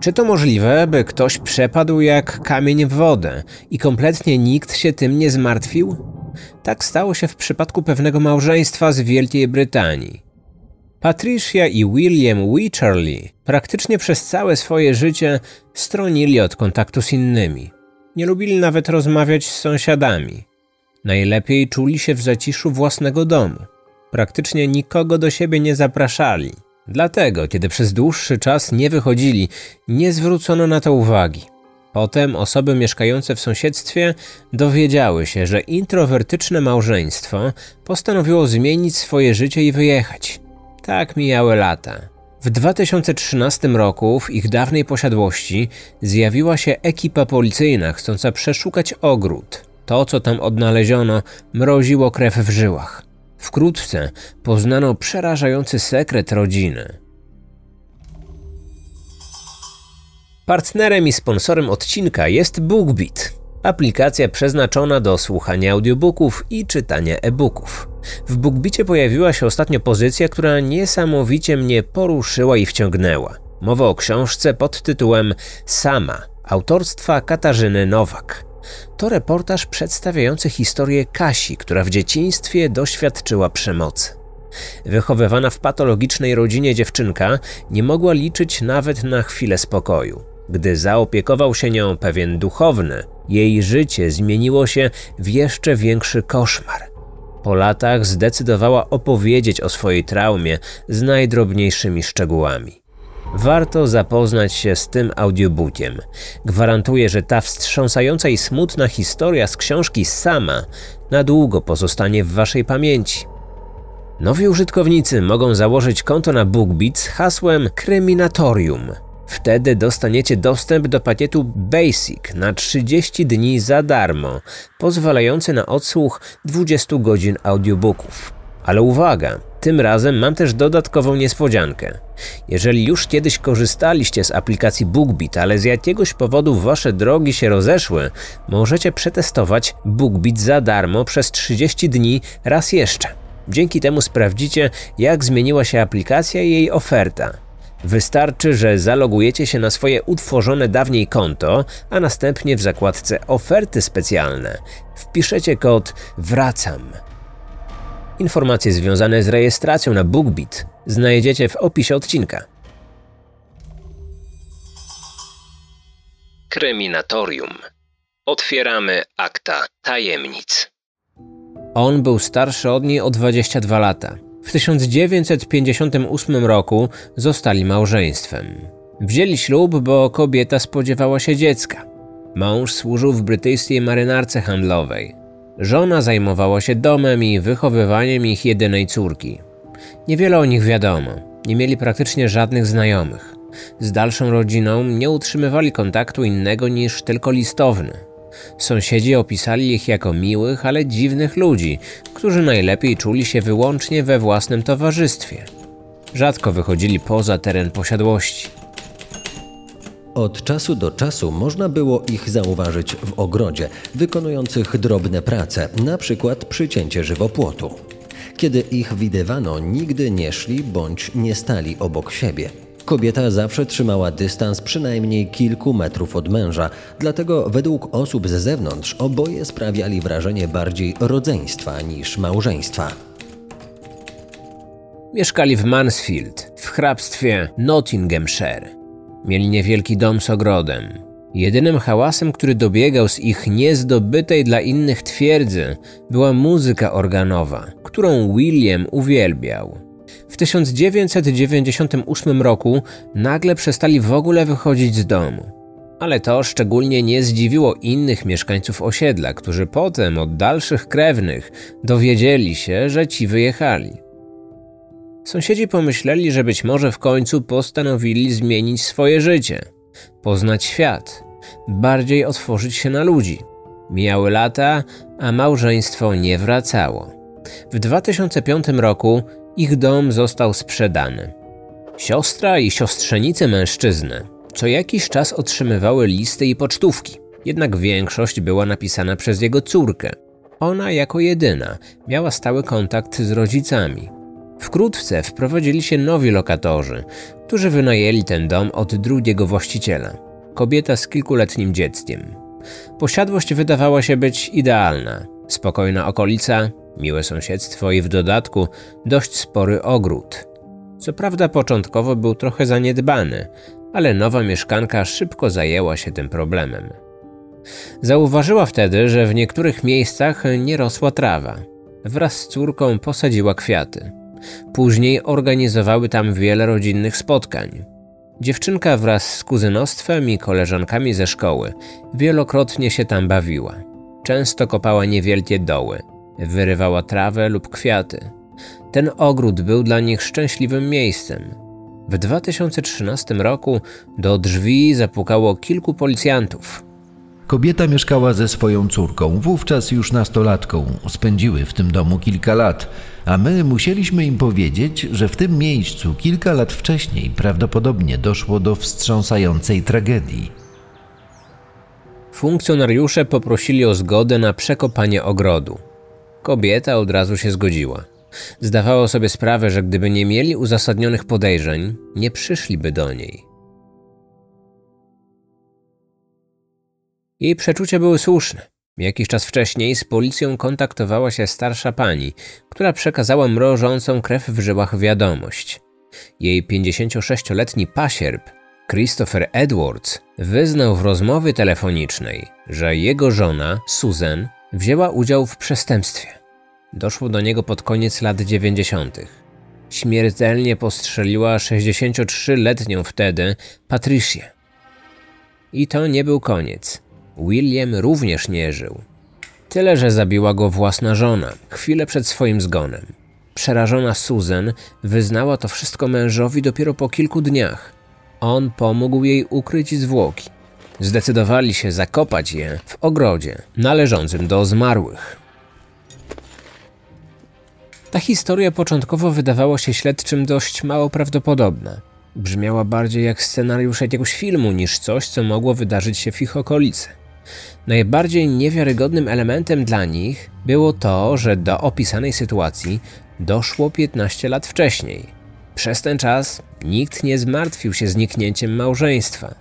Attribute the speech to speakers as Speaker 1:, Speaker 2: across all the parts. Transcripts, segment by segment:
Speaker 1: Czy to możliwe, by ktoś przepadł jak kamień w wodę i kompletnie nikt się tym nie zmartwił? Tak stało się w przypadku pewnego małżeństwa z Wielkiej Brytanii. Patricia i William Wycherley praktycznie przez całe swoje życie stronili od kontaktu z innymi. Nie lubili nawet rozmawiać z sąsiadami. Najlepiej czuli się w zaciszu własnego domu. Praktycznie nikogo do siebie nie zapraszali. Dlatego, kiedy przez dłuższy czas nie wychodzili, nie zwrócono na to uwagi. Potem osoby mieszkające w sąsiedztwie dowiedziały się, że introwertyczne małżeństwo postanowiło zmienić swoje życie i wyjechać. Tak mijały lata. W 2013 roku w ich dawnej posiadłości zjawiła się ekipa policyjna chcąca przeszukać ogród. To, co tam odnaleziono, mroziło krew w żyłach. Wkrótce poznano przerażający sekret rodziny. Partnerem i sponsorem odcinka jest BookBeat, aplikacja przeznaczona do słuchania audiobooków i czytania e-booków. W BookBeatie pojawiła się ostatnio pozycja, która niesamowicie mnie poruszyła i wciągnęła. Mowa o książce pod tytułem Sama, autorstwa Katarzyny Nowak. To reportaż przedstawiający historię Kasi, która w dzieciństwie doświadczyła przemocy. Wychowywana w patologicznej rodzinie dziewczynka nie mogła liczyć nawet na chwilę spokoju. Gdy zaopiekował się nią pewien duchowny, jej życie zmieniło się w jeszcze większy koszmar. Po latach zdecydowała opowiedzieć o swojej traumie z najdrobniejszymi szczegółami. Warto zapoznać się z tym audiobookiem. Gwarantuję, że ta wstrząsająca i smutna historia z książki sama na długo pozostanie w Waszej pamięci. Nowi użytkownicy mogą założyć konto na BookBeat z hasłem Kryminatorium – Wtedy dostaniecie dostęp do pakietu Basic na 30 dni za darmo, pozwalający na odsłuch 20 godzin audiobooków. Ale uwaga, tym razem mam też dodatkową niespodziankę. Jeżeli już kiedyś korzystaliście z aplikacji BookBeat, ale z jakiegoś powodu wasze drogi się rozeszły, możecie przetestować BookBeat za darmo przez 30 dni raz jeszcze. Dzięki temu sprawdzicie, jak zmieniła się aplikacja i jej oferta. Wystarczy, że zalogujecie się na swoje utworzone dawniej konto, a następnie w zakładce Oferty specjalne wpiszecie kod WRACAM. Informacje związane z rejestracją na BookBeat znajdziecie w opisie odcinka. Kryminatorium. Otwieramy akta tajemnic. On był starszy od niej o 22 lata. W 1958 roku zostali małżeństwem. Wzięli ślub, bo kobieta spodziewała się dziecka. Mąż służył w brytyjskiej marynarce handlowej. Żona zajmowała się domem i wychowywaniem ich jedynej córki. Niewiele o nich wiadomo, nie mieli praktycznie żadnych znajomych. Z dalszą rodziną nie utrzymywali kontaktu innego niż tylko listowny. Sąsiedzi opisali ich jako miłych, ale dziwnych ludzi, którzy najlepiej czuli się wyłącznie we własnym towarzystwie. Rzadko wychodzili poza teren posiadłości.
Speaker 2: Od czasu do czasu można było ich zauważyć w ogrodzie, wykonujących drobne prace, na przykład przycięcie żywopłotu. Kiedy ich widywano, nigdy nie szli bądź nie stali obok siebie. Kobieta zawsze trzymała dystans przynajmniej kilku metrów od męża, dlatego według osób z zewnątrz oboje sprawiali wrażenie bardziej rodzeństwa niż małżeństwa.
Speaker 1: Mieszkali w Mansfield, w hrabstwie Nottinghamshire. Mieli niewielki dom z ogrodem. Jedynym hałasem, który dobiegał z ich niezdobytej dla innych twierdzy, była muzyka organowa, którą William uwielbiał. W 1998 roku nagle przestali w ogóle wychodzić z domu. Ale to szczególnie nie zdziwiło innych mieszkańców osiedla, którzy potem od dalszych krewnych dowiedzieli się, że ci wyjechali. Sąsiedzi pomyśleli, że być może w końcu postanowili zmienić swoje życie, poznać świat, bardziej otworzyć się na ludzi. Mijały lata, a małżeństwo nie wracało. W 2005 roku ich dom został sprzedany. Siostra i siostrzenice mężczyzny co jakiś czas otrzymywały listy i pocztówki, jednak większość była napisana przez jego córkę. Ona jako jedyna miała stały kontakt z rodzicami. Wkrótce wprowadzili się nowi lokatorzy, którzy wynajęli ten dom od drugiego właściciela kobieta z kilkuletnim dzieckiem. Posiadłość wydawała się być idealna. Spokojna okolica, miłe sąsiedztwo i w dodatku dość spory ogród. Co prawda początkowo był trochę zaniedbany, ale nowa mieszkanka szybko zajęła się tym problemem. Zauważyła wtedy, że w niektórych miejscach nie rosła trawa. Wraz z córką posadziła kwiaty. Później organizowały tam wiele rodzinnych spotkań. Dziewczynka wraz z kuzynostwem i koleżankami ze szkoły wielokrotnie się tam bawiła. Często kopała niewielkie doły, wyrywała trawę lub kwiaty. Ten ogród był dla nich szczęśliwym miejscem. W 2013 roku do drzwi zapukało kilku policjantów.
Speaker 3: Kobieta mieszkała ze swoją córką, wówczas już nastolatką. Spędziły w tym domu kilka lat, a my musieliśmy im powiedzieć, że w tym miejscu kilka lat wcześniej prawdopodobnie doszło do wstrząsającej tragedii.
Speaker 1: Funkcjonariusze poprosili o zgodę na przekopanie ogrodu. Kobieta od razu się zgodziła. Zdawało sobie sprawę, że gdyby nie mieli uzasadnionych podejrzeń, nie przyszliby do niej. Jej przeczucia były słuszne. Jakiś czas wcześniej z policją kontaktowała się starsza pani, która przekazała mrożącą krew w żyłach wiadomość. Jej 56-letni pasierb, Christopher Edwards, wyznał w rozmowie telefonicznej, że jego żona, Susan, wzięła udział w przestępstwie. Doszło do niego pod koniec lat 90. Śmiertelnie postrzeliła 63-letnią wtedy Patricię. I to nie był koniec. William również nie żył. Tyle, że zabiła go własna żona, chwilę przed swoim zgonem. Przerażona Susan wyznała to wszystko mężowi dopiero po kilku dniach. On pomógł jej ukryć zwłoki. Zdecydowali się zakopać je w ogrodzie należącym do zmarłych. Ta historia początkowo wydawała się śledczym dość mało prawdopodobna. Brzmiała bardziej jak scenariusz jakiegoś filmu niż coś, co mogło wydarzyć się w ich okolicy. Najbardziej niewiarygodnym elementem dla nich było to, że do opisanej sytuacji doszło 15 lat wcześniej. Przez ten czas nikt nie zmartwił się zniknięciem małżeństwa.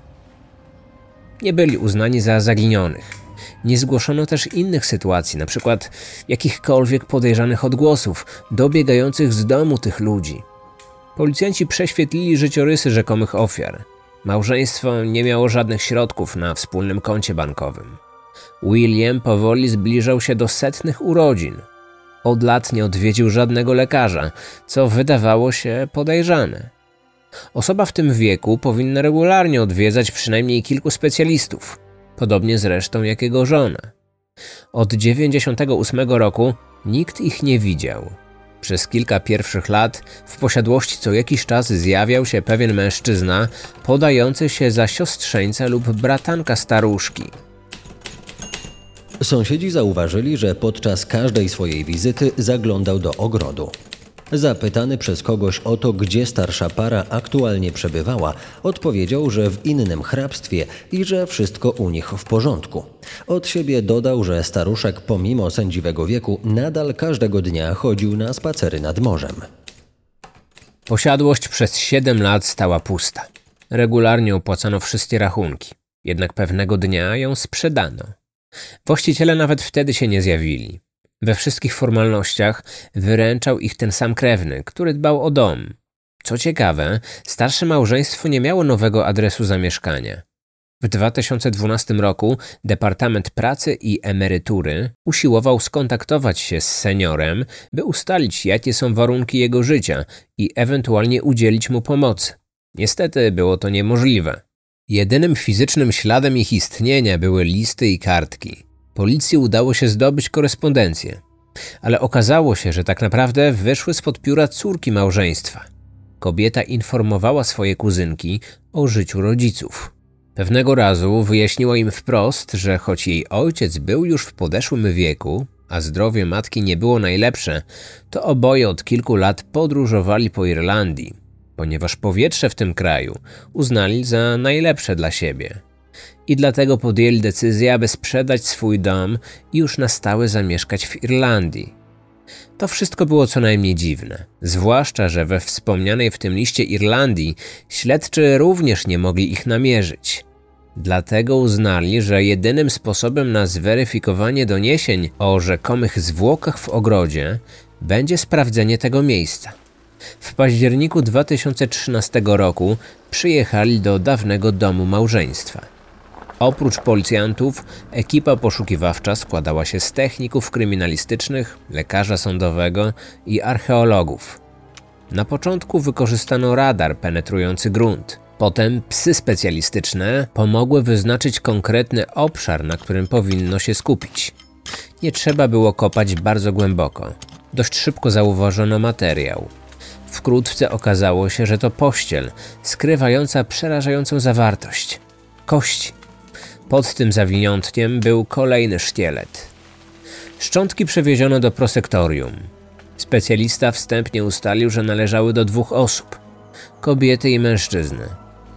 Speaker 1: Nie byli uznani za zaginionych. Nie zgłoszono też innych sytuacji, np. jakichkolwiek podejrzanych odgłosów dobiegających z domu tych ludzi. Policjanci prześwietlili życiorysy rzekomych ofiar. Małżeństwo nie miało żadnych środków na wspólnym koncie bankowym. William powoli zbliżał się do setnych urodzin. Od lat nie odwiedził żadnego lekarza, co wydawało się podejrzane. Osoba w tym wieku powinna regularnie odwiedzać przynajmniej kilku specjalistów, podobnie zresztą jak jego żona. Od 98 roku nikt ich nie widział. Przez kilka pierwszych lat w posiadłości co jakiś czas zjawiał się pewien mężczyzna podający się za siostrzeńca lub bratanka staruszki.
Speaker 2: Sąsiedzi zauważyli, że podczas każdej swojej wizyty zaglądał do ogrodu. Zapytany przez kogoś o to, gdzie starsza para aktualnie przebywała, odpowiedział, że w innym hrabstwie i że wszystko u nich w porządku. Od siebie dodał, że staruszek pomimo sędziwego wieku nadal każdego dnia chodził na spacery nad morzem.
Speaker 1: Posiadłość przez 7 lat stała pusta. Regularnie opłacano wszystkie rachunki, jednak pewnego dnia ją sprzedano. Właściciele nawet wtedy się nie zjawili. We wszystkich formalnościach wyręczał ich ten sam krewny, który dbał o dom. Co ciekawe, starsze małżeństwo nie miało nowego adresu zamieszkania. W 2012 roku Departament Pracy i Emerytury usiłował skontaktować się z seniorem, by ustalić, jakie są warunki jego życia i ewentualnie udzielić mu pomocy. Niestety było to niemożliwe. Jedynym fizycznym śladem ich istnienia były listy i kartki. Policji udało się zdobyć korespondencję, ale okazało się, że tak naprawdę wyszły spod pióra córki małżeństwa. Kobieta informowała swoje kuzynki o życiu rodziców. Pewnego razu wyjaśniła im wprost, że choć jej ojciec był już w podeszłym wieku, a zdrowie matki nie było najlepsze, to oboje od kilku lat podróżowali po Irlandii, ponieważ powietrze w tym kraju uznali za najlepsze dla siebie i dlatego podjęli decyzję, aby sprzedać swój dom i już na stałe zamieszkać w Irlandii. To wszystko było co najmniej dziwne, zwłaszcza, że we wspomnianej w tym liście Irlandii śledczy również nie mogli ich namierzyć. Dlatego uznali, że jedynym sposobem na zweryfikowanie doniesień o rzekomych zwłokach w ogrodzie będzie sprawdzenie tego miejsca. W październiku 2013 roku przyjechali do dawnego domu małżeństwa. Oprócz policjantów, ekipa poszukiwawcza składała się z techników kryminalistycznych, lekarza sądowego i archeologów. Na początku wykorzystano radar penetrujący grunt. Potem psy specjalistyczne pomogły wyznaczyć konkretny obszar, na którym powinno się skupić. Nie trzeba było kopać bardzo głęboko. Dość szybko zauważono materiał. Wkrótce okazało się, że to pościel skrywająca przerażającą zawartość kości. Pod tym zawiniątkiem był kolejny szkielet. Szczątki przewieziono do prosektorium. Specjalista wstępnie ustalił, że należały do dwóch osób kobiety i mężczyzny.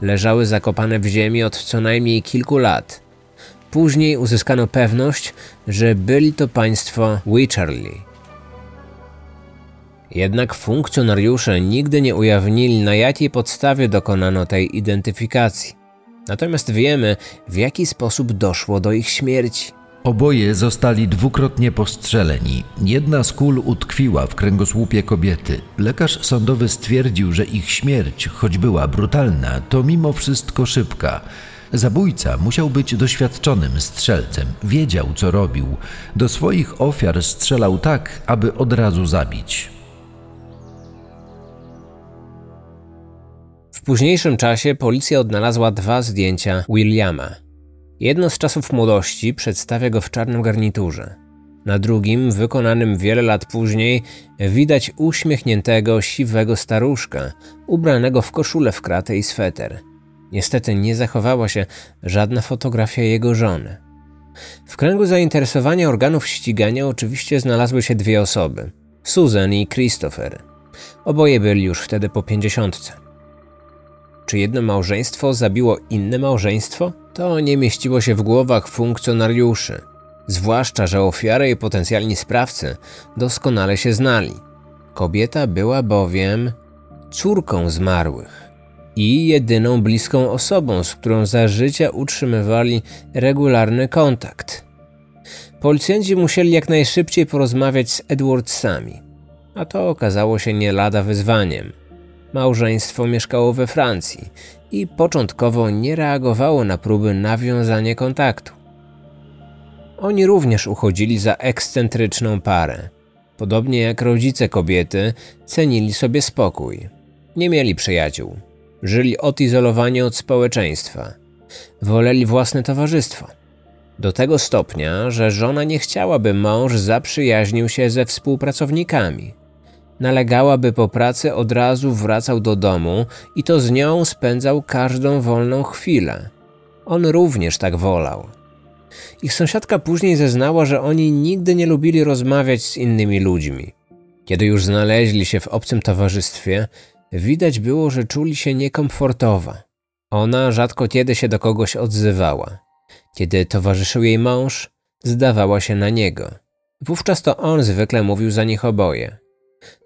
Speaker 1: Leżały zakopane w ziemi od co najmniej kilku lat. Później uzyskano pewność, że byli to państwo Wycherley. Jednak funkcjonariusze nigdy nie ujawnili, na jakiej podstawie dokonano tej identyfikacji. Natomiast wiemy, w jaki sposób doszło do ich śmierci.
Speaker 3: Oboje zostali dwukrotnie postrzeleni. Jedna z kul utkwiła w kręgosłupie kobiety. Lekarz sądowy stwierdził, że ich śmierć, choć była brutalna, to mimo wszystko szybka. Zabójca musiał być doświadczonym strzelcem, wiedział co robił. Do swoich ofiar strzelał tak, aby od razu zabić.
Speaker 1: W późniejszym czasie policja odnalazła dwa zdjęcia Williama. Jedno z czasów młodości przedstawia go w czarnym garniturze. Na drugim, wykonanym wiele lat później, widać uśmiechniętego, siwego staruszka, ubranego w koszulę w kratę i sweter. Niestety nie zachowała się żadna fotografia jego żony. W kręgu zainteresowania organów ścigania oczywiście znalazły się dwie osoby: Susan i Christopher. Oboje byli już wtedy po pięćdziesiątce. Czy jedno małżeństwo zabiło inne małżeństwo? To nie mieściło się w głowach funkcjonariuszy. Zwłaszcza, że ofiary i potencjalni sprawcy doskonale się znali. Kobieta była bowiem córką zmarłych i jedyną bliską osobą, z którą za życia utrzymywali regularny kontakt. Policjanci musieli jak najszybciej porozmawiać z Edwardsami, a to okazało się nie lada wyzwaniem. Małżeństwo mieszkało we Francji i początkowo nie reagowało na próby nawiązania kontaktu. Oni również uchodzili za ekscentryczną parę. Podobnie jak rodzice kobiety, cenili sobie spokój. Nie mieli przyjaciół. Żyli odizolowani od społeczeństwa. Woleli własne towarzystwo. Do tego stopnia, że żona nie chciałaby mąż zaprzyjaźnił się ze współpracownikami. Nalegała, by po pracy od razu wracał do domu i to z nią spędzał każdą wolną chwilę. On również tak wolał. Ich sąsiadka później zeznała, że oni nigdy nie lubili rozmawiać z innymi ludźmi. Kiedy już znaleźli się w obcym towarzystwie, widać było, że czuli się niekomfortowo. Ona rzadko kiedy się do kogoś odzywała. Kiedy towarzyszył jej mąż, zdawała się na niego. Wówczas to on zwykle mówił za nich oboje.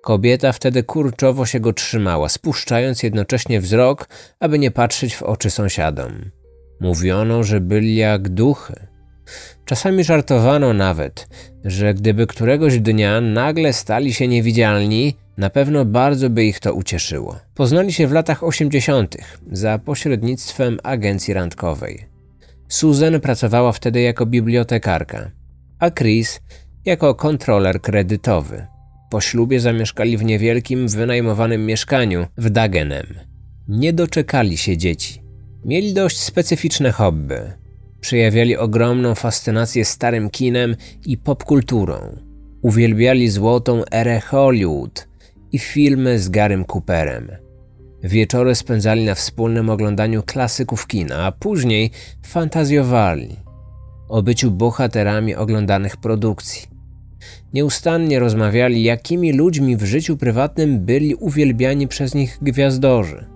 Speaker 1: Kobieta wtedy kurczowo się go trzymała, spuszczając jednocześnie wzrok, aby nie patrzeć w oczy sąsiadom. Mówiono, że byli jak duchy. Czasami żartowano nawet, że gdyby któregoś dnia nagle stali się niewidzialni, na pewno bardzo by ich to ucieszyło. Poznali się w latach 80. za pośrednictwem agencji randkowej. Susan pracowała wtedy jako bibliotekarka, a Chris jako kontroler kredytowy. Po ślubie zamieszkali w niewielkim, wynajmowanym mieszkaniu w Dagenem. Nie doczekali się dzieci. Mieli dość specyficzne hobby. Przejawiali ogromną fascynację starym kinem i popkulturą. Uwielbiali złotą erę Hollywood i filmy z Garym Cooperem. Wieczory spędzali na wspólnym oglądaniu klasyków kina, a później fantazjowali o byciu bohaterami oglądanych produkcji. Nieustannie rozmawiali, jakimi ludźmi w życiu prywatnym byli uwielbiani przez nich gwiazdorzy.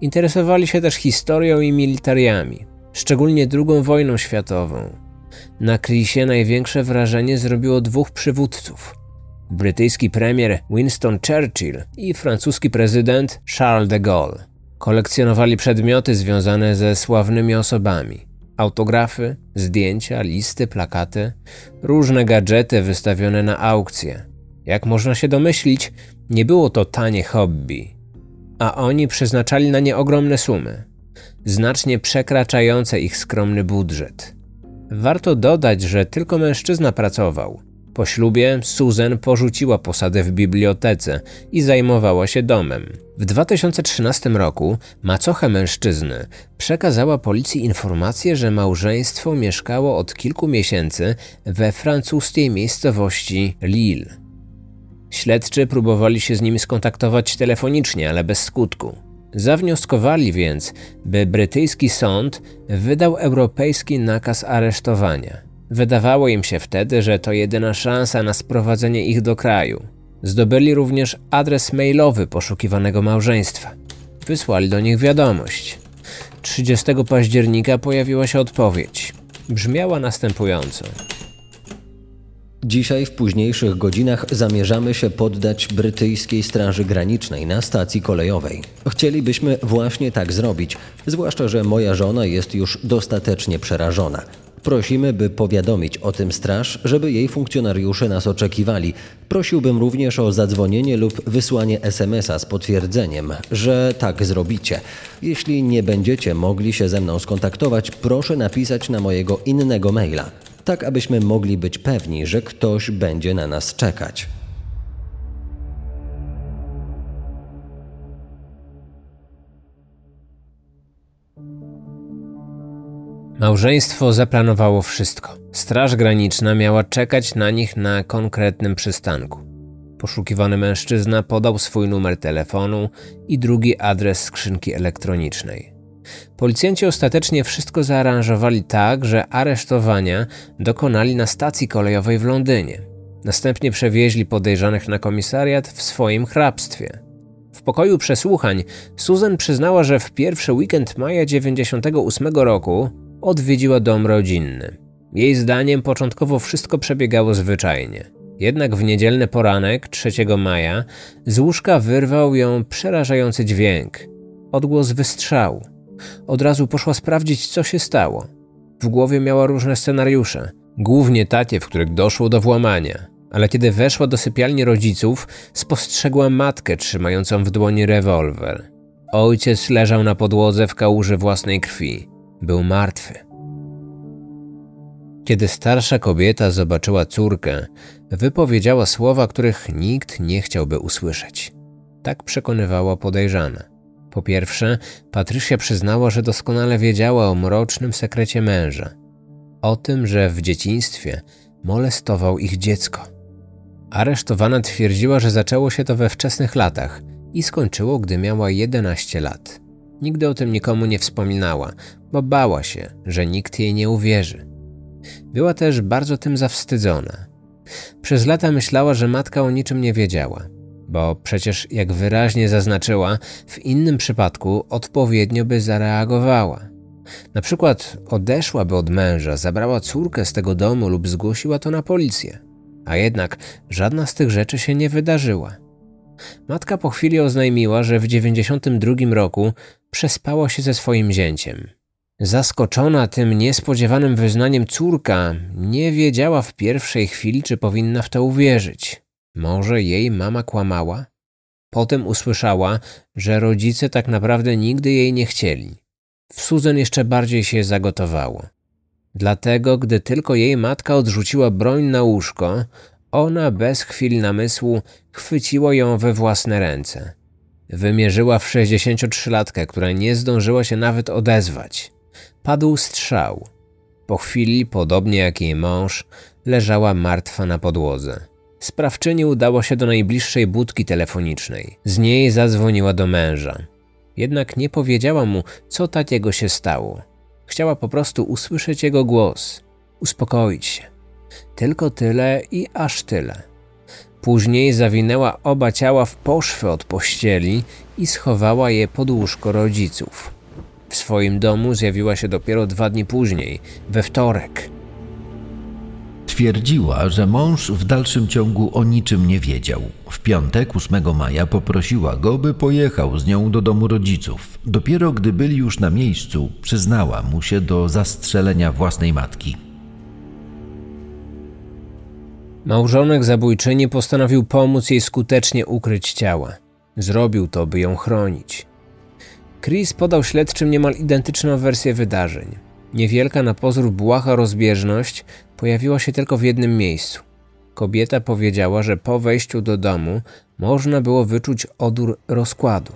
Speaker 1: Interesowali się też historią i militariami, szczególnie II wojną światową. Na Chrisie największe wrażenie zrobiło dwóch przywódców. brytyjski premier Winston Churchill i francuski prezydent Charles de Gaulle. Kolekcjonowali przedmioty związane ze sławnymi osobami. Autografy, zdjęcia, listy, plakaty, różne gadżety wystawione na aukcje. Jak można się domyślić, nie było to tanie hobby, a oni przeznaczali na nie ogromne sumy, znacznie przekraczające ich skromny budżet. Warto dodać, że tylko mężczyzna pracował. Po ślubie Susan porzuciła posadę w bibliotece i zajmowała się domem. W 2013 roku macocha mężczyzny przekazała policji informację, że małżeństwo mieszkało od kilku miesięcy we francuskiej miejscowości Lille. Śledczy próbowali się z nim skontaktować telefonicznie, ale bez skutku. Zawnioskowali więc, by brytyjski sąd wydał europejski nakaz aresztowania. Wydawało im się wtedy, że to jedyna szansa na sprowadzenie ich do kraju. Zdobyli również adres mailowy poszukiwanego małżeństwa. Wysłali do nich wiadomość. 30 października pojawiła się odpowiedź. Brzmiała następująco.
Speaker 2: Dzisiaj w późniejszych godzinach zamierzamy się poddać brytyjskiej Straży Granicznej na stacji kolejowej. Chcielibyśmy właśnie tak zrobić, zwłaszcza że moja żona jest już dostatecznie przerażona. Prosimy, by powiadomić o tym straż, żeby jej funkcjonariusze nas oczekiwali. Prosiłbym również o zadzwonienie lub wysłanie SMS-a z potwierdzeniem, że tak zrobicie. Jeśli nie będziecie mogli się ze mną skontaktować, proszę napisać na mojego innego maila tak abyśmy mogli być pewni, że ktoś będzie na nas czekać.
Speaker 1: Małżeństwo zaplanowało wszystko. Straż graniczna miała czekać na nich na konkretnym przystanku. Poszukiwany mężczyzna podał swój numer telefonu i drugi adres skrzynki elektronicznej. Policjanci ostatecznie wszystko zaaranżowali tak, że aresztowania dokonali na stacji kolejowej w Londynie. Następnie przewieźli podejrzanych na komisariat w swoim hrabstwie. W pokoju przesłuchań Susan przyznała, że w pierwszy weekend maja 98 roku odwiedziła dom rodzinny. Jej zdaniem początkowo wszystko przebiegało zwyczajnie. Jednak w niedzielny poranek 3 maja z łóżka wyrwał ją przerażający dźwięk. Odgłos wystrzału. Od razu poszła sprawdzić, co się stało. W głowie miała różne scenariusze, głównie takie, w których doszło do włamania. Ale kiedy weszła do sypialni rodziców, spostrzegła matkę trzymającą w dłoni rewolwer. Ojciec leżał na podłodze w kałuży własnej krwi. Był martwy. Kiedy starsza kobieta zobaczyła córkę, wypowiedziała słowa, których nikt nie chciałby usłyszeć. Tak przekonywała podejrzana. Po pierwsze, Patrycja przyznała, że doskonale wiedziała o mrocznym sekrecie męża. O tym, że w dzieciństwie molestował ich dziecko. Aresztowana twierdziła, że zaczęło się to we wczesnych latach i skończyło, gdy miała 11 lat. Nigdy o tym nikomu nie wspominała, bo bała się, że nikt jej nie uwierzy. Była też bardzo tym zawstydzona. Przez lata myślała, że matka o niczym nie wiedziała bo przecież, jak wyraźnie zaznaczyła, w innym przypadku odpowiednio by zareagowała. Na przykład odeszłaby od męża, zabrała córkę z tego domu lub zgłosiła to na policję. A jednak żadna z tych rzeczy się nie wydarzyła. Matka po chwili oznajmiła, że w 92 roku przespała się ze swoim zięciem. Zaskoczona tym niespodziewanym wyznaniem córka nie wiedziała w pierwszej chwili, czy powinna w to uwierzyć. Może jej mama kłamała? Potem usłyszała, że rodzice tak naprawdę nigdy jej nie chcieli. W Susan jeszcze bardziej się zagotowało. Dlatego, gdy tylko jej matka odrzuciła broń na łóżko, ona bez chwili namysłu chwyciła ją we własne ręce. Wymierzyła w 63-latkę, która nie zdążyła się nawet odezwać. Padł strzał. Po chwili, podobnie jak jej mąż, leżała martwa na podłodze. Sprawczyni udało się do najbliższej budki telefonicznej. Z niej zadzwoniła do męża. Jednak nie powiedziała mu, co takiego się stało. Chciała po prostu usłyszeć jego głos, uspokoić się. Tylko tyle i aż tyle. Później zawinęła oba ciała w poszwy od pościeli i schowała je pod łóżko rodziców. W swoim domu zjawiła się dopiero dwa dni później, we wtorek.
Speaker 3: twierdziła, że mąż w dalszym ciągu o niczym nie wiedział. W piątek 8 maja poprosiła go, by pojechał z nią do domu rodziców. Dopiero gdy byli już na miejscu, przyznała mu się do zastrzelenia własnej matki.
Speaker 1: Małżonek zabójczyni postanowił pomóc jej skutecznie ukryć ciała. Zrobił to, by ją chronić. Chris podał śledczym niemal identyczną wersję wydarzeń. Niewielka na pozór błaha rozbieżność pojawiła się tylko w jednym miejscu. Kobieta powiedziała, że po wejściu do domu można było wyczuć odór rozkładu.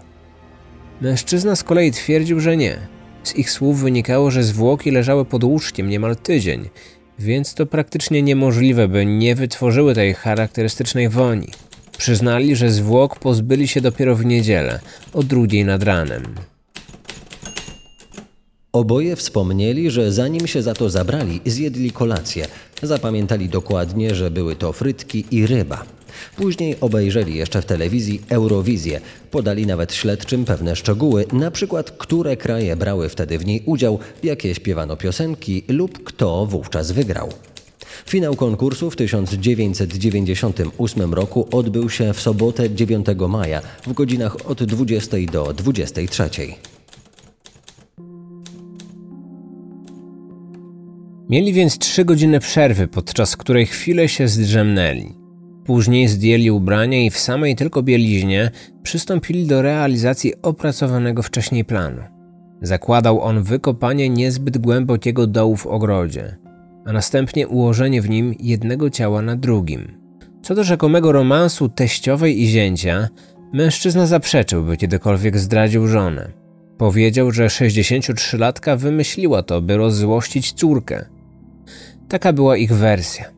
Speaker 1: Mężczyzna z kolei twierdził, że nie. Z ich słów wynikało, że zwłoki leżały pod łóżkiem niemal tydzień, więc to praktycznie niemożliwe, by nie wytworzyły tej charakterystycznej woni. Przyznali, że zwłok pozbyli się dopiero w niedzielę, o drugiej nad ranem.
Speaker 2: Oboje wspomnieli, że zanim się za to zabrali, zjedli kolację. Zapamiętali dokładnie, że były to frytki i ryba. Później obejrzeli jeszcze w telewizji Eurowizję. Podali nawet śledczym pewne szczegóły, na przykład które kraje brały wtedy w niej udział, jakie śpiewano piosenki lub kto wówczas wygrał. Finał konkursu w 1998 roku odbył się w sobotę 9 maja w godzinach od 20 do 23.
Speaker 1: Mieli więc trzy godziny przerwy, podczas której chwilę się zdrzemnęli. Później zdjęli ubrania i w samej tylko bieliźnie przystąpili do realizacji opracowanego wcześniej planu. Zakładał on wykopanie niezbyt głębokiego dołu w ogrodzie, a następnie ułożenie w nim jednego ciała na drugim. Co do rzekomego romansu teściowej i zięcia, mężczyzna zaprzeczył, by kiedykolwiek zdradził żonę. Powiedział, że 63-latka wymyśliła to, by rozzłościć córkę. Taka była ich wersja.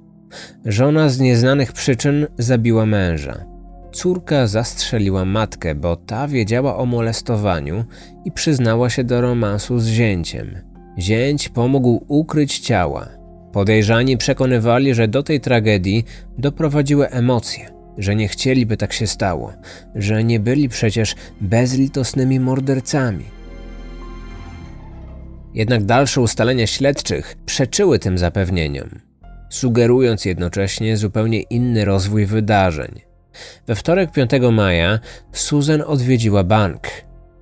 Speaker 1: Żona z nieznanych przyczyn zabiła męża. Córka zastrzeliła matkę, bo ta wiedziała o molestowaniu i przyznała się do romansu z zięciem. Zięć pomógł ukryć ciała. Podejrzani przekonywali, że do tej tragedii doprowadziły emocje, że nie chcieliby tak się stało, że nie byli przecież bezlitosnymi mordercami. Jednak dalsze ustalenia śledczych przeczyły tym zapewnieniom, sugerując jednocześnie zupełnie inny rozwój wydarzeń. We wtorek 5 maja Susan odwiedziła bank.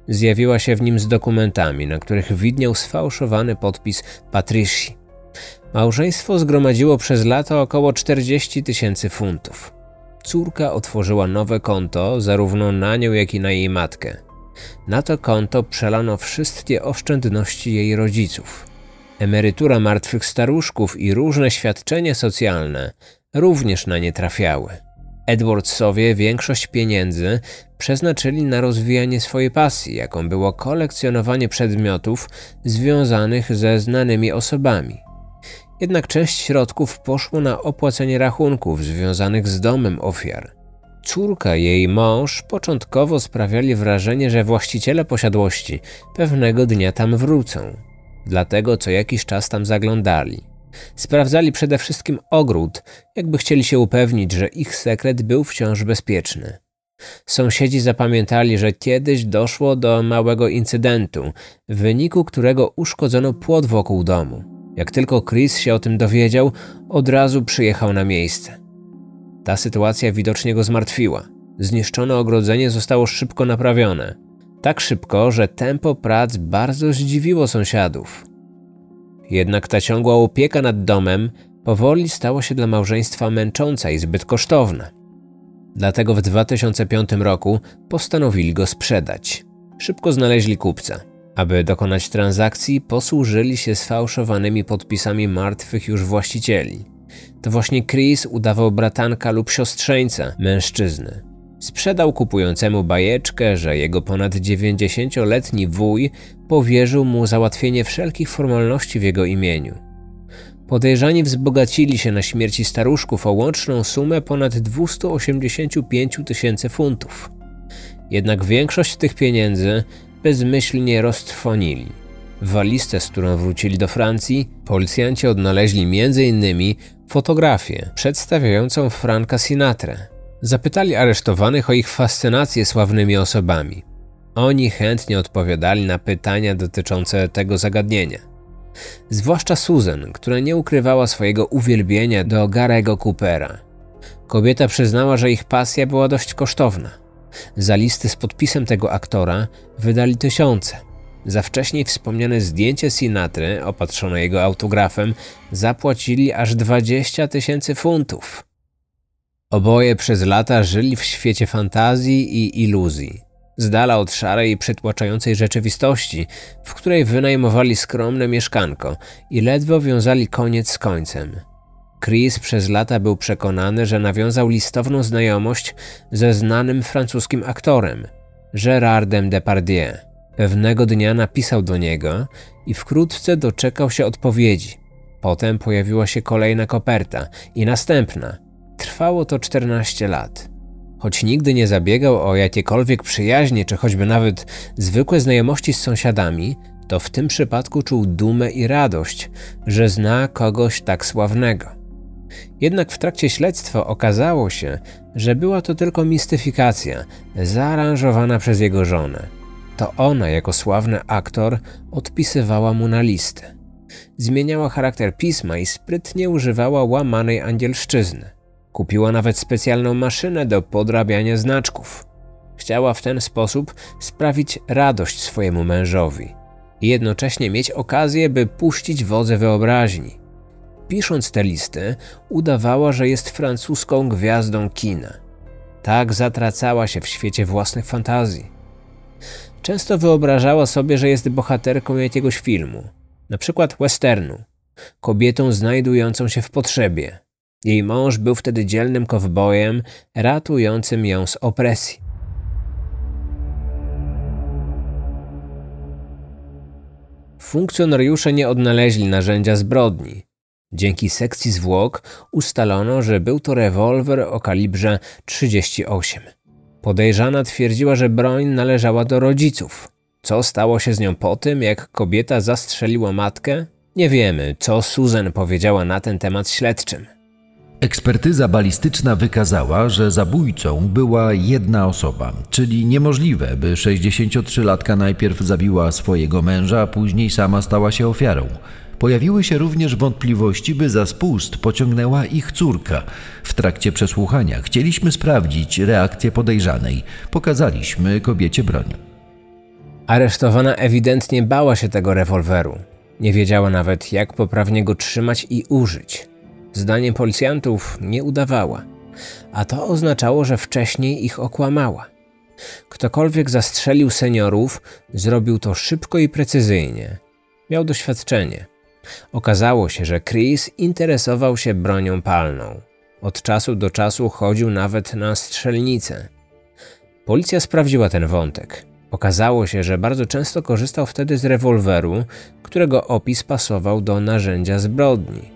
Speaker 1: Zjawiła się w nim z dokumentami, na których widniał sfałszowany podpis Patricia. Małżeństwo zgromadziło przez lata około 40 tysięcy funtów. Córka otworzyła nowe konto zarówno na nią, jak i na jej matkę. Na to konto przelano wszystkie oszczędności jej rodziców. Emerytura martwych staruszków i różne świadczenia socjalne również na nie trafiały. Edwardsowie większość pieniędzy przeznaczyli na rozwijanie swojej pasji, jaką było kolekcjonowanie przedmiotów związanych ze znanymi osobami. Jednak część środków poszło na opłacenie rachunków związanych z domem ofiar. Córka jej mąż początkowo sprawiali wrażenie, że właściciele posiadłości pewnego dnia tam wrócą. Dlatego co jakiś czas tam zaglądali. Sprawdzali przede wszystkim ogród, jakby chcieli się upewnić, że ich sekret był wciąż bezpieczny. Sąsiedzi zapamiętali, że kiedyś doszło do małego incydentu, w wyniku którego uszkodzono płot wokół domu. Jak tylko Chris się o tym dowiedział, od razu przyjechał na miejsce. Ta sytuacja widocznie go zmartwiła. Zniszczone ogrodzenie zostało szybko naprawione. Tak szybko, że tempo prac bardzo zdziwiło sąsiadów. Jednak ta ciągła opieka nad domem powoli stała się dla małżeństwa męcząca i zbyt kosztowna. Dlatego w 2005 roku postanowili go sprzedać. Szybko znaleźli kupca. Aby dokonać transakcji, posłużyli się sfałszowanymi podpisami martwych już właścicieli. To właśnie Chris udawał bratanka lub siostrzeńca mężczyzny. Sprzedał kupującemu bajeczkę, że jego ponad 90-letni wuj powierzył mu załatwienie wszelkich formalności w jego imieniu. Podejrzani wzbogacili się na śmierci staruszków o łączną sumę ponad 285 tysięcy funtów. Jednak większość tych pieniędzy bezmyślnie roztrwonili. W walizce, z którą wrócili do Francji, policjanci odnaleźli m.in. fotografię przedstawiającą Franka Sinatrę. Zapytali aresztowanych o ich fascynację sławnymi osobami. Oni chętnie odpowiadali na pytania dotyczące tego zagadnienia. Zwłaszcza Susan, która nie ukrywała swojego uwielbienia do Garego Coopera. Kobieta przyznała, że ich pasja była dość kosztowna. Za listy z podpisem tego aktora wydali tysiące. Za wcześniej wspomniane zdjęcie Sinatry, opatrzone jego autografem, zapłacili aż 20 tysięcy funtów. Oboje przez lata żyli w świecie fantazji i iluzji, z dala od szarej i przytłaczającej rzeczywistości, w której wynajmowali skromne mieszkanko i ledwo wiązali koniec z końcem. Chris przez lata był przekonany, że nawiązał listowną znajomość ze znanym francuskim aktorem, Gérardem Depardieu. Pewnego dnia napisał do niego i wkrótce doczekał się odpowiedzi. Potem pojawiła się kolejna koperta i następna. Trwało to 14 lat. Choć nigdy nie zabiegał o jakiekolwiek przyjaźnie, czy choćby nawet zwykłe znajomości z sąsiadami, to w tym przypadku czuł dumę i radość, że zna kogoś tak sławnego. Jednak w trakcie śledztwa okazało się, że była to tylko mistyfikacja zaaranżowana przez jego żonę. To ona, jako sławny aktor, odpisywała mu na listę. Zmieniała charakter pisma i sprytnie używała łamanej angielszczyzny. Kupiła nawet specjalną maszynę do podrabiania znaczków. Chciała w ten sposób sprawić radość swojemu mężowi i jednocześnie mieć okazję, by puścić wodze wyobraźni. Pisząc te listy, udawała, że jest francuską gwiazdą kina. Tak zatracała się w świecie własnych fantazji. Często wyobrażała sobie, że jest bohaterką jakiegoś filmu, na przykład westernu, kobietą znajdującą się w potrzebie. Jej mąż był wtedy dzielnym kowbojem, ratującym ją z opresji. Funkcjonariusze nie odnaleźli narzędzia zbrodni. Dzięki sekcji zwłok ustalono, że był to rewolwer o kalibrze 38. Podejrzana twierdziła, że broń należała do rodziców. Co stało się z nią po tym, jak kobieta zastrzeliła matkę? Nie wiemy, co Susan powiedziała na ten temat śledczym.
Speaker 3: Ekspertyza balistyczna wykazała, że zabójcą była jedna osoba, czyli niemożliwe, by 63-latka najpierw zabiła swojego męża, a później sama stała się ofiarą. Pojawiły się również wątpliwości, by za spust pociągnęła ich córka. W trakcie przesłuchania chcieliśmy sprawdzić reakcję podejrzanej. Pokazaliśmy kobiecie broń.
Speaker 1: Aresztowana ewidentnie bała się tego rewolweru. Nie wiedziała nawet, jak poprawnie go trzymać i użyć. Zdaniem policjantów nie udawała, a to oznaczało, że wcześniej ich okłamała. Ktokolwiek zastrzelił seniorów, zrobił to szybko i precyzyjnie. Miał doświadczenie. Okazało się, że Chris interesował się bronią palną. Od czasu do czasu chodził nawet na strzelnicę. Policja sprawdziła ten wątek. Okazało się, że bardzo często korzystał wtedy z rewolweru, którego opis pasował do narzędzia zbrodni.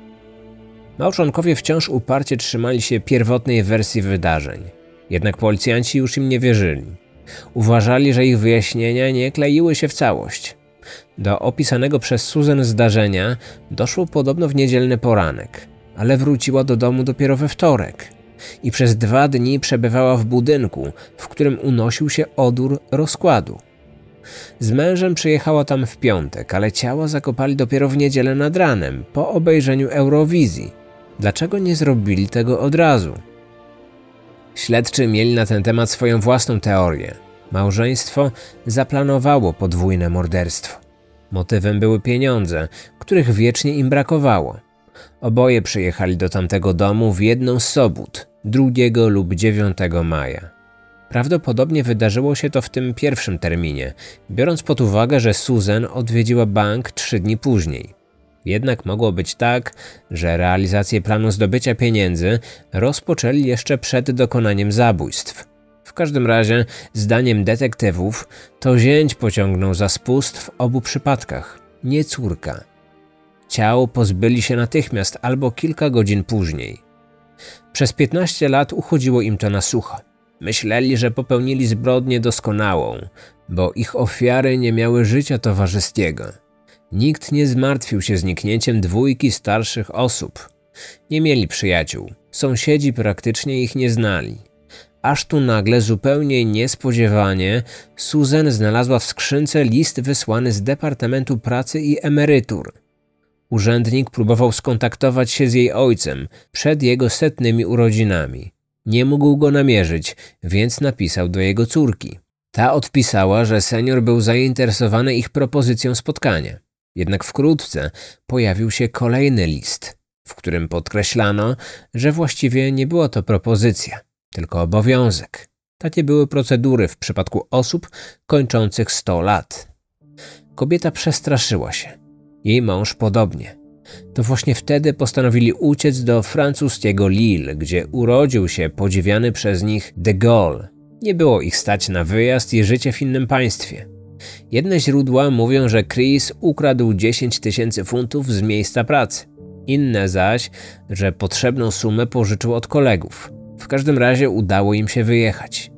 Speaker 1: Małżonkowie wciąż uparcie trzymali się pierwotnej wersji wydarzeń. Jednak policjanci już im nie wierzyli. Uważali, że ich wyjaśnienia nie kleiły się w całość. Do opisanego przez Susan zdarzenia doszło podobno w niedzielny poranek, ale wróciła do domu dopiero we wtorek i przez dwa dni przebywała w budynku, w którym unosił się odór rozkładu. Z mężem przyjechała tam w piątek, ale ciała zakopali dopiero w niedzielę nad ranem, po obejrzeniu Eurowizji. Dlaczego nie zrobili tego od razu? Śledczy mieli na ten temat swoją własną teorię. Małżeństwo zaplanowało podwójne morderstwo. Motywem były pieniądze, których wiecznie im brakowało. Oboje przyjechali do tamtego domu w jedną z sobót, 2 lub 9 maja. Prawdopodobnie wydarzyło się to w tym pierwszym terminie, biorąc pod uwagę, że Susan odwiedziła bank trzy dni później. Jednak mogło być tak, że realizację planu zdobycia pieniędzy rozpoczęli jeszcze przed dokonaniem zabójstw. W każdym razie, zdaniem detektywów, to zięć pociągnął za spust w obu przypadkach, nie córka. Ciało pozbyli się natychmiast albo kilka godzin później. Przez 15 lat uchodziło im to na sucho. Myśleli, że popełnili zbrodnię doskonałą, bo ich ofiary nie miały życia towarzyskiego. Nikt nie zmartwił się zniknięciem dwójki starszych osób. Nie mieli przyjaciół, sąsiedzi praktycznie ich nie znali. Aż tu nagle, zupełnie niespodziewanie, Susan znalazła w skrzynce list wysłany z Departamentu Pracy i Emerytur. Urzędnik próbował skontaktować się z jej ojcem przed jego setnymi urodzinami. Nie mógł go namierzyć, więc napisał do jego córki. Ta odpisała, że senior był zainteresowany ich propozycją spotkania. Jednak wkrótce pojawił się kolejny list, w którym podkreślano, że właściwie nie była to propozycja, tylko obowiązek. Takie były procedury w przypadku osób kończących 100 lat. Kobieta przestraszyła się. Jej mąż podobnie. To właśnie wtedy postanowili uciec do francuskiego Lille, gdzie urodził się podziwiany przez nich de Gaulle. Nie było ich stać na wyjazd i życie w innym państwie. Jedne źródła mówią, że Chris ukradł 10 tysięcy funtów z miejsca pracy. Inne zaś, że potrzebną sumę pożyczył od kolegów. W każdym razie udało im się wyjechać.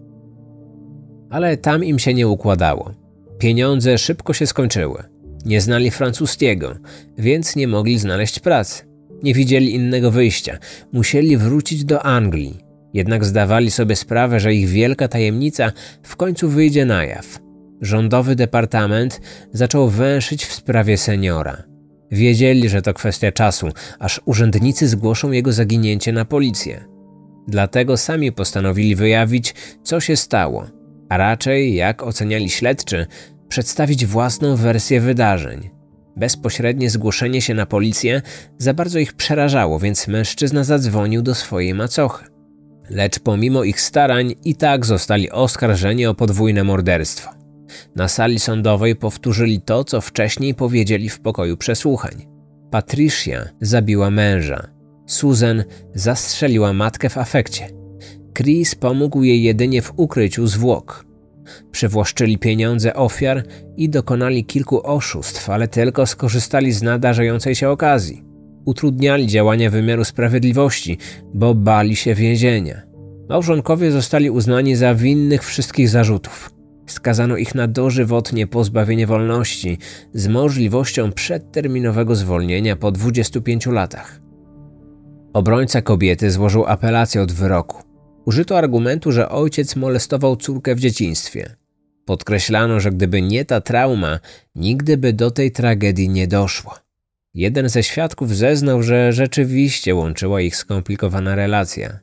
Speaker 1: Ale tam im się nie układało. Pieniądze szybko się skończyły. Nie znali francuskiego, więc nie mogli znaleźć pracy. Nie widzieli innego wyjścia. Musieli wrócić do Anglii. Jednak zdawali sobie sprawę, że ich wielka tajemnica w końcu wyjdzie na jaw. Rządowy departament zaczął węszyć w sprawie seniora. Wiedzieli, że to kwestia czasu, aż urzędnicy zgłoszą jego zaginięcie na policję. Dlatego sami postanowili wyjawić, co się stało, a raczej, jak oceniali śledczy, przedstawić własną wersję wydarzeń. Bezpośrednie zgłoszenie się na policję za bardzo ich przerażało, więc mężczyzna zadzwonił do swojej macochy. Lecz pomimo ich starań i tak zostali oskarżeni o podwójne morderstwo. Na sali sądowej powtórzyli to, co wcześniej powiedzieli w pokoju przesłuchań. Patricia zabiła męża. Susan zastrzeliła matkę w afekcie. Chris pomógł jej jedynie w ukryciu zwłok. Przywłaszczyli pieniądze ofiar i dokonali kilku oszustw, ale tylko skorzystali z nadarzającej się okazji. Utrudniali działania wymiaru sprawiedliwości, bo bali się więzienia. Małżonkowie zostali uznani za winnych wszystkich zarzutów. Skazano ich na dożywotnie pozbawienie wolności z możliwością przedterminowego zwolnienia po 25 latach. Obrońca kobiety złożył apelację od wyroku. Użyto argumentu, że ojciec molestował córkę w dzieciństwie. Podkreślano, że gdyby nie ta trauma, nigdy by do tej tragedii nie doszło. Jeden ze świadków zeznał, że rzeczywiście łączyła ich skomplikowana relacja.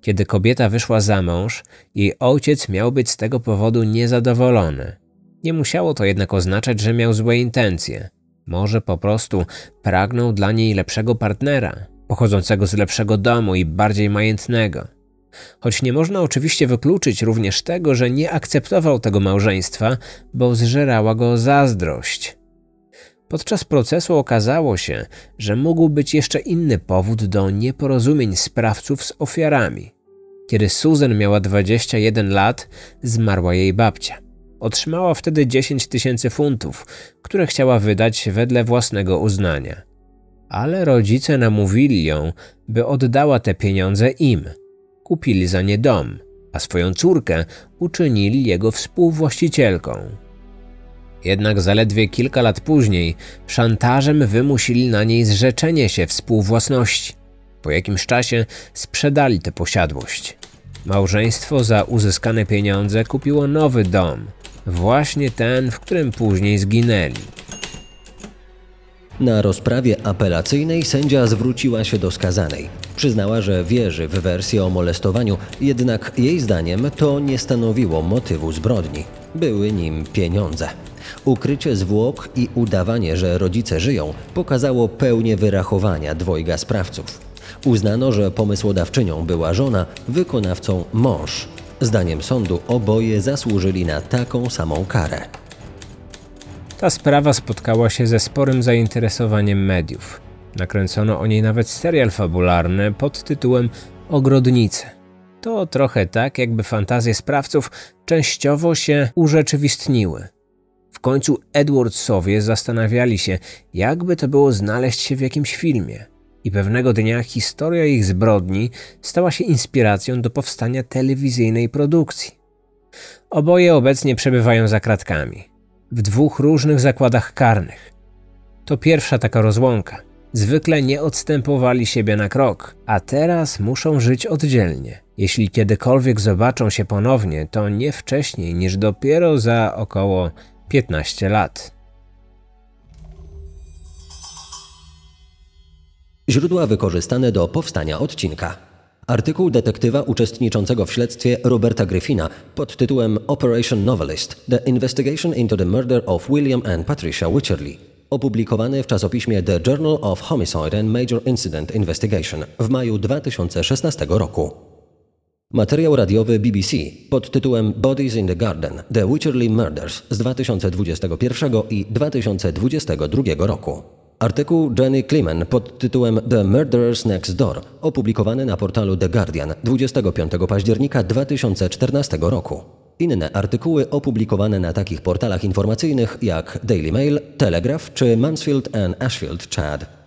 Speaker 1: Kiedy kobieta wyszła za mąż, jej ojciec miał być z tego powodu niezadowolony. Nie musiało to jednak oznaczać, że miał złe intencje. Może po prostu pragnął dla niej lepszego partnera, pochodzącego z lepszego domu i bardziej majętnego. Choć nie można oczywiście wykluczyć również tego, że nie akceptował tego małżeństwa, bo zżerała go zazdrość. Podczas procesu okazało się, że mógł być jeszcze inny powód do nieporozumień sprawców z ofiarami. Kiedy Susan miała 21 lat, zmarła jej babcia. Otrzymała wtedy 10 tysięcy funtów, które chciała wydać wedle własnego uznania. Ale rodzice namówili ją, by oddała te pieniądze im – kupili za nie dom, a swoją córkę uczynili jego współwłaścicielką. Jednak zaledwie kilka lat później szantażem wymusili na niej zrzeczenie się współwłasności. Po jakimś czasie sprzedali tę posiadłość. Małżeństwo za uzyskane pieniądze kupiło nowy dom, właśnie ten, w którym później zginęli.
Speaker 2: Na rozprawie apelacyjnej sędzia zwróciła się do skazanej. Przyznała, że wierzy w wersję o molestowaniu, jednak jej zdaniem to nie stanowiło motywu zbrodni. Były nim pieniądze. Ukrycie zwłok i udawanie, że rodzice żyją, pokazało pełnię wyrachowania dwojga sprawców. Uznano, że pomysłodawczynią była żona, wykonawcą mąż. Zdaniem sądu oboje zasłużyli na taką samą karę.
Speaker 1: Ta sprawa spotkała się ze sporym zainteresowaniem mediów. Nakręcono o niej nawet serial fabularny pod tytułem Ogrodnice. To trochę tak, jakby fantazje sprawców częściowo się urzeczywistniły. W końcu Edwardsowie zastanawiali się, jakby to było znaleźć się w jakimś filmie. I pewnego dnia historia ich zbrodni stała się inspiracją do powstania telewizyjnej produkcji. Oboje obecnie przebywają za kratkami w dwóch różnych zakładach karnych. To pierwsza taka rozłąka. Zwykle nie odstępowali siebie na krok, a teraz muszą żyć oddzielnie. Jeśli kiedykolwiek zobaczą się ponownie, to nie wcześniej niż dopiero za około 15 lat.
Speaker 2: Źródła wykorzystane do powstania odcinka. Artykuł detektywa uczestniczącego w śledztwie Roberta Griffina pod tytułem Operation Novelist – The Investigation into the Murder of William and Patricia Wycherley, opublikowany w czasopiśmie The Journal of Homicide and Major Incident Investigation w maju 2016 roku. Materiał radiowy BBC pod tytułem Bodies in the Garden – The Wycherley Murders z 2021 i 2022 roku. Artykuł Jenny Kliman pod tytułem The Murderers Next Door opublikowany na portalu The Guardian 25 października 2014 roku. Inne artykuły opublikowane na takich portalach informacyjnych jak Daily Mail, Telegraph czy Mansfield and Ashfield Chad.